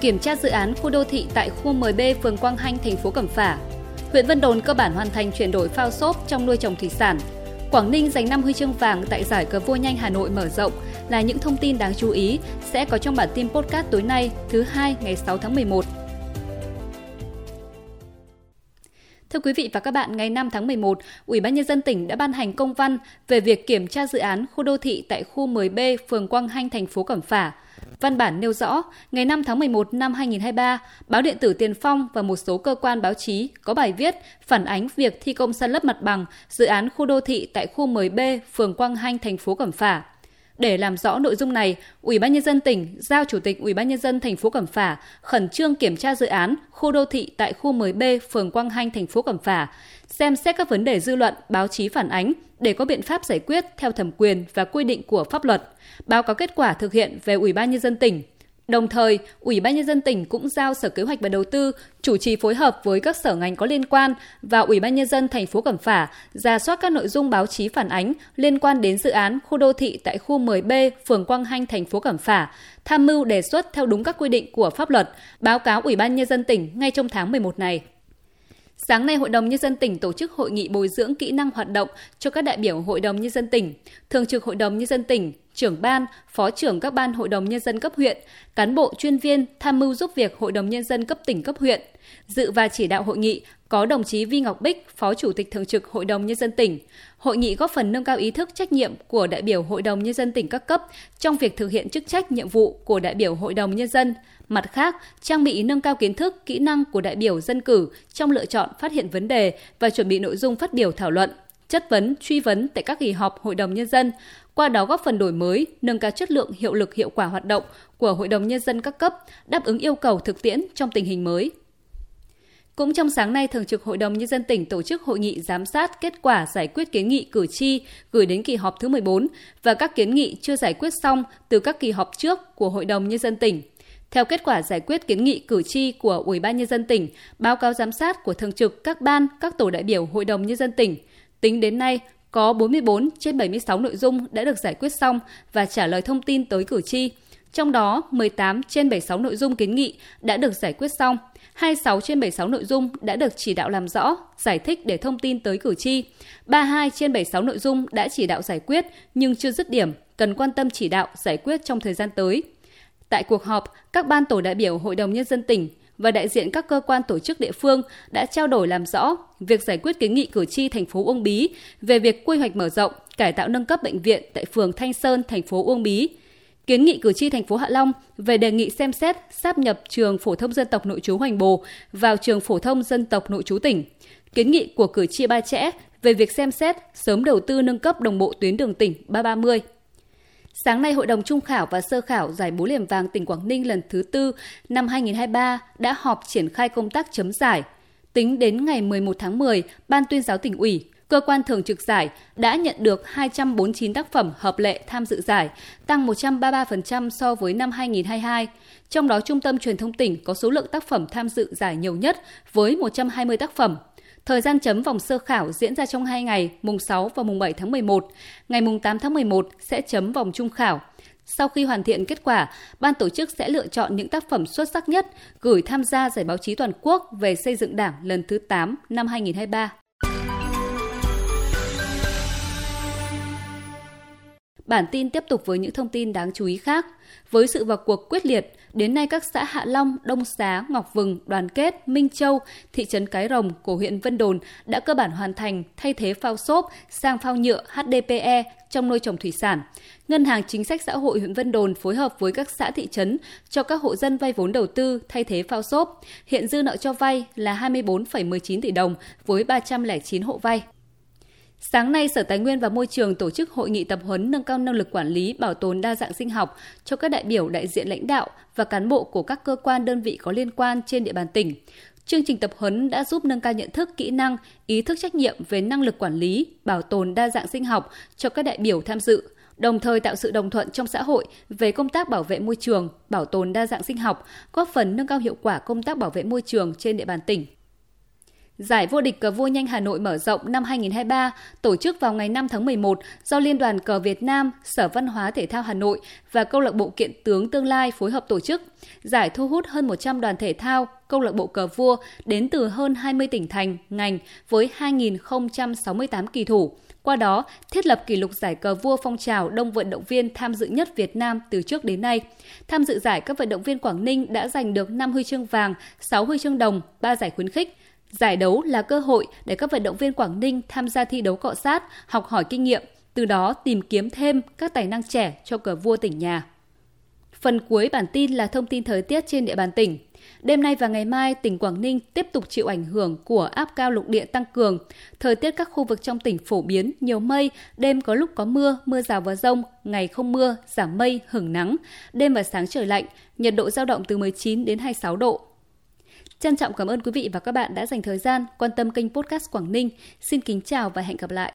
kiểm tra dự án khu đô thị tại khu 10B phường Quang Hanh, thành phố Cẩm Phả. Huyện Vân Đồn cơ bản hoàn thành chuyển đổi phao xốp trong nuôi trồng thủy sản. Quảng Ninh giành 5 huy chương vàng tại giải cờ vua nhanh Hà Nội mở rộng là những thông tin đáng chú ý sẽ có trong bản tin podcast tối nay thứ hai ngày 6 tháng 11. Thưa quý vị và các bạn, ngày 5 tháng 11, Ủy ban nhân dân tỉnh đã ban hành công văn về việc kiểm tra dự án khu đô thị tại khu 10B, phường Quang Hanh, thành phố Cẩm Phả. Văn bản nêu rõ, ngày 5 tháng 11 năm 2023, báo điện tử Tiền Phong và một số cơ quan báo chí có bài viết phản ánh việc thi công san lấp mặt bằng dự án khu đô thị tại khu 10B, phường Quang Hanh, thành phố Cẩm Phả. Để làm rõ nội dung này, Ủy ban nhân dân tỉnh giao Chủ tịch Ủy ban nhân dân thành phố Cẩm Phả khẩn trương kiểm tra dự án khu đô thị tại khu 10B phường Quang Hanh thành phố Cẩm Phả, xem xét các vấn đề dư luận, báo chí phản ánh để có biện pháp giải quyết theo thẩm quyền và quy định của pháp luật, báo cáo kết quả thực hiện về Ủy ban nhân dân tỉnh. Đồng thời, Ủy ban nhân dân tỉnh cũng giao Sở Kế hoạch và Đầu tư chủ trì phối hợp với các sở ngành có liên quan và Ủy ban nhân dân thành phố Cẩm Phả ra soát các nội dung báo chí phản ánh liên quan đến dự án khu đô thị tại khu 10B, phường Quang Hanh, thành phố Cẩm Phả, tham mưu đề xuất theo đúng các quy định của pháp luật, báo cáo Ủy ban nhân dân tỉnh ngay trong tháng 11 này. Sáng nay, Hội đồng Nhân dân tỉnh tổ chức hội nghị bồi dưỡng kỹ năng hoạt động cho các đại biểu Hội đồng Nhân dân tỉnh. Thường trực Hội đồng Nhân dân tỉnh, trưởng ban, phó trưởng các ban Hội đồng Nhân dân cấp huyện, cán bộ chuyên viên tham mưu giúp việc Hội đồng Nhân dân cấp tỉnh cấp huyện. Dự và chỉ đạo hội nghị có đồng chí Vi Ngọc Bích, Phó Chủ tịch Thường trực Hội đồng Nhân dân tỉnh. Hội nghị góp phần nâng cao ý thức trách nhiệm của đại biểu Hội đồng Nhân dân tỉnh các cấp trong việc thực hiện chức trách nhiệm vụ của đại biểu Hội đồng Nhân dân. Mặt khác, trang bị nâng cao kiến thức, kỹ năng của đại biểu dân cử trong lựa chọn phát hiện vấn đề và chuẩn bị nội dung phát biểu thảo luận, chất vấn, truy vấn tại các kỳ họp Hội đồng Nhân dân, qua đó góp phần đổi mới, nâng cao chất lượng, hiệu lực, hiệu quả hoạt động của Hội đồng Nhân dân các cấp, đáp ứng yêu cầu thực tiễn trong tình hình mới. Cũng trong sáng nay, Thường trực Hội đồng Nhân dân tỉnh tổ chức hội nghị giám sát kết quả giải quyết kiến nghị cử tri gửi đến kỳ họp thứ 14 và các kiến nghị chưa giải quyết xong từ các kỳ họp trước của Hội đồng Nhân dân tỉnh. Theo kết quả giải quyết kiến nghị cử tri của Ủy ban nhân dân tỉnh, báo cáo giám sát của thường trực các ban, các tổ đại biểu Hội đồng nhân dân tỉnh, tính đến nay có 44 trên 76 nội dung đã được giải quyết xong và trả lời thông tin tới cử tri. Trong đó, 18 trên 76 nội dung kiến nghị đã được giải quyết xong, 26 trên 76 nội dung đã được chỉ đạo làm rõ, giải thích để thông tin tới cử tri. 32 trên 76 nội dung đã chỉ đạo giải quyết nhưng chưa dứt điểm, cần quan tâm chỉ đạo giải quyết trong thời gian tới. Tại cuộc họp, các ban tổ đại biểu Hội đồng Nhân dân tỉnh và đại diện các cơ quan tổ chức địa phương đã trao đổi làm rõ việc giải quyết kiến nghị cử tri thành phố Uông Bí về việc quy hoạch mở rộng, cải tạo nâng cấp bệnh viện tại phường Thanh Sơn, thành phố Uông Bí. Kiến nghị cử tri thành phố Hạ Long về đề nghị xem xét sáp nhập trường phổ thông dân tộc nội trú Hoành Bồ vào trường phổ thông dân tộc nội trú tỉnh. Kiến nghị của cử tri Ba Chẽ về việc xem xét sớm đầu tư nâng cấp đồng bộ tuyến đường tỉnh 330. Sáng nay, Hội đồng Trung khảo và Sơ khảo Giải búa Liềm Vàng tỉnh Quảng Ninh lần thứ tư năm 2023 đã họp triển khai công tác chấm giải. Tính đến ngày 11 tháng 10, Ban tuyên giáo tỉnh ủy, cơ quan thường trực giải đã nhận được 249 tác phẩm hợp lệ tham dự giải, tăng 133% so với năm 2022. Trong đó, Trung tâm Truyền thông tỉnh có số lượng tác phẩm tham dự giải nhiều nhất với 120 tác phẩm. Thời gian chấm vòng sơ khảo diễn ra trong 2 ngày, mùng 6 và mùng 7 tháng 11. Ngày mùng 8 tháng 11 sẽ chấm vòng trung khảo. Sau khi hoàn thiện kết quả, ban tổ chức sẽ lựa chọn những tác phẩm xuất sắc nhất gửi tham gia giải báo chí toàn quốc về xây dựng Đảng lần thứ 8 năm 2023. Bản tin tiếp tục với những thông tin đáng chú ý khác. Với sự vào cuộc quyết liệt, đến nay các xã Hạ Long, Đông Xá, Ngọc Vừng, Đoàn Kết, Minh Châu, thị trấn Cái Rồng của huyện Vân Đồn đã cơ bản hoàn thành thay thế phao xốp sang phao nhựa HDPE trong nuôi trồng thủy sản. Ngân hàng Chính sách Xã hội huyện Vân Đồn phối hợp với các xã thị trấn cho các hộ dân vay vốn đầu tư thay thế phao xốp. Hiện dư nợ cho vay là 24,19 tỷ đồng với 309 hộ vay. Sáng nay, Sở Tài nguyên và Môi trường tổ chức hội nghị tập huấn nâng cao năng lực quản lý bảo tồn đa dạng sinh học cho các đại biểu đại diện lãnh đạo và cán bộ của các cơ quan đơn vị có liên quan trên địa bàn tỉnh. Chương trình tập huấn đã giúp nâng cao nhận thức, kỹ năng, ý thức trách nhiệm về năng lực quản lý, bảo tồn đa dạng sinh học cho các đại biểu tham dự, đồng thời tạo sự đồng thuận trong xã hội về công tác bảo vệ môi trường, bảo tồn đa dạng sinh học, góp phần nâng cao hiệu quả công tác bảo vệ môi trường trên địa bàn tỉnh. Giải vô địch cờ vua nhanh Hà Nội mở rộng năm 2023 tổ chức vào ngày 5 tháng 11 do Liên đoàn cờ Việt Nam, Sở Văn hóa Thể thao Hà Nội và Câu lạc bộ Kiện tướng Tương lai phối hợp tổ chức. Giải thu hút hơn 100 đoàn thể thao, câu lạc bộ cờ vua đến từ hơn 20 tỉnh thành, ngành với 2.068 kỳ thủ. Qua đó, thiết lập kỷ lục giải cờ vua phong trào đông vận động viên tham dự nhất Việt Nam từ trước đến nay. Tham dự giải, các vận động viên Quảng Ninh đã giành được 5 huy chương vàng, 6 huy chương đồng, 3 giải khuyến khích. Giải đấu là cơ hội để các vận động viên Quảng Ninh tham gia thi đấu cọ sát, học hỏi kinh nghiệm, từ đó tìm kiếm thêm các tài năng trẻ cho cờ vua tỉnh nhà. Phần cuối bản tin là thông tin thời tiết trên địa bàn tỉnh. Đêm nay và ngày mai, tỉnh Quảng Ninh tiếp tục chịu ảnh hưởng của áp cao lục địa tăng cường. Thời tiết các khu vực trong tỉnh phổ biến, nhiều mây, đêm có lúc có mưa, mưa rào và rông, ngày không mưa, giảm mây, hưởng nắng. Đêm và sáng trời lạnh, nhiệt độ giao động từ 19 đến 26 độ. Trân trọng cảm ơn quý vị và các bạn đã dành thời gian quan tâm kênh podcast Quảng Ninh. Xin kính chào và hẹn gặp lại.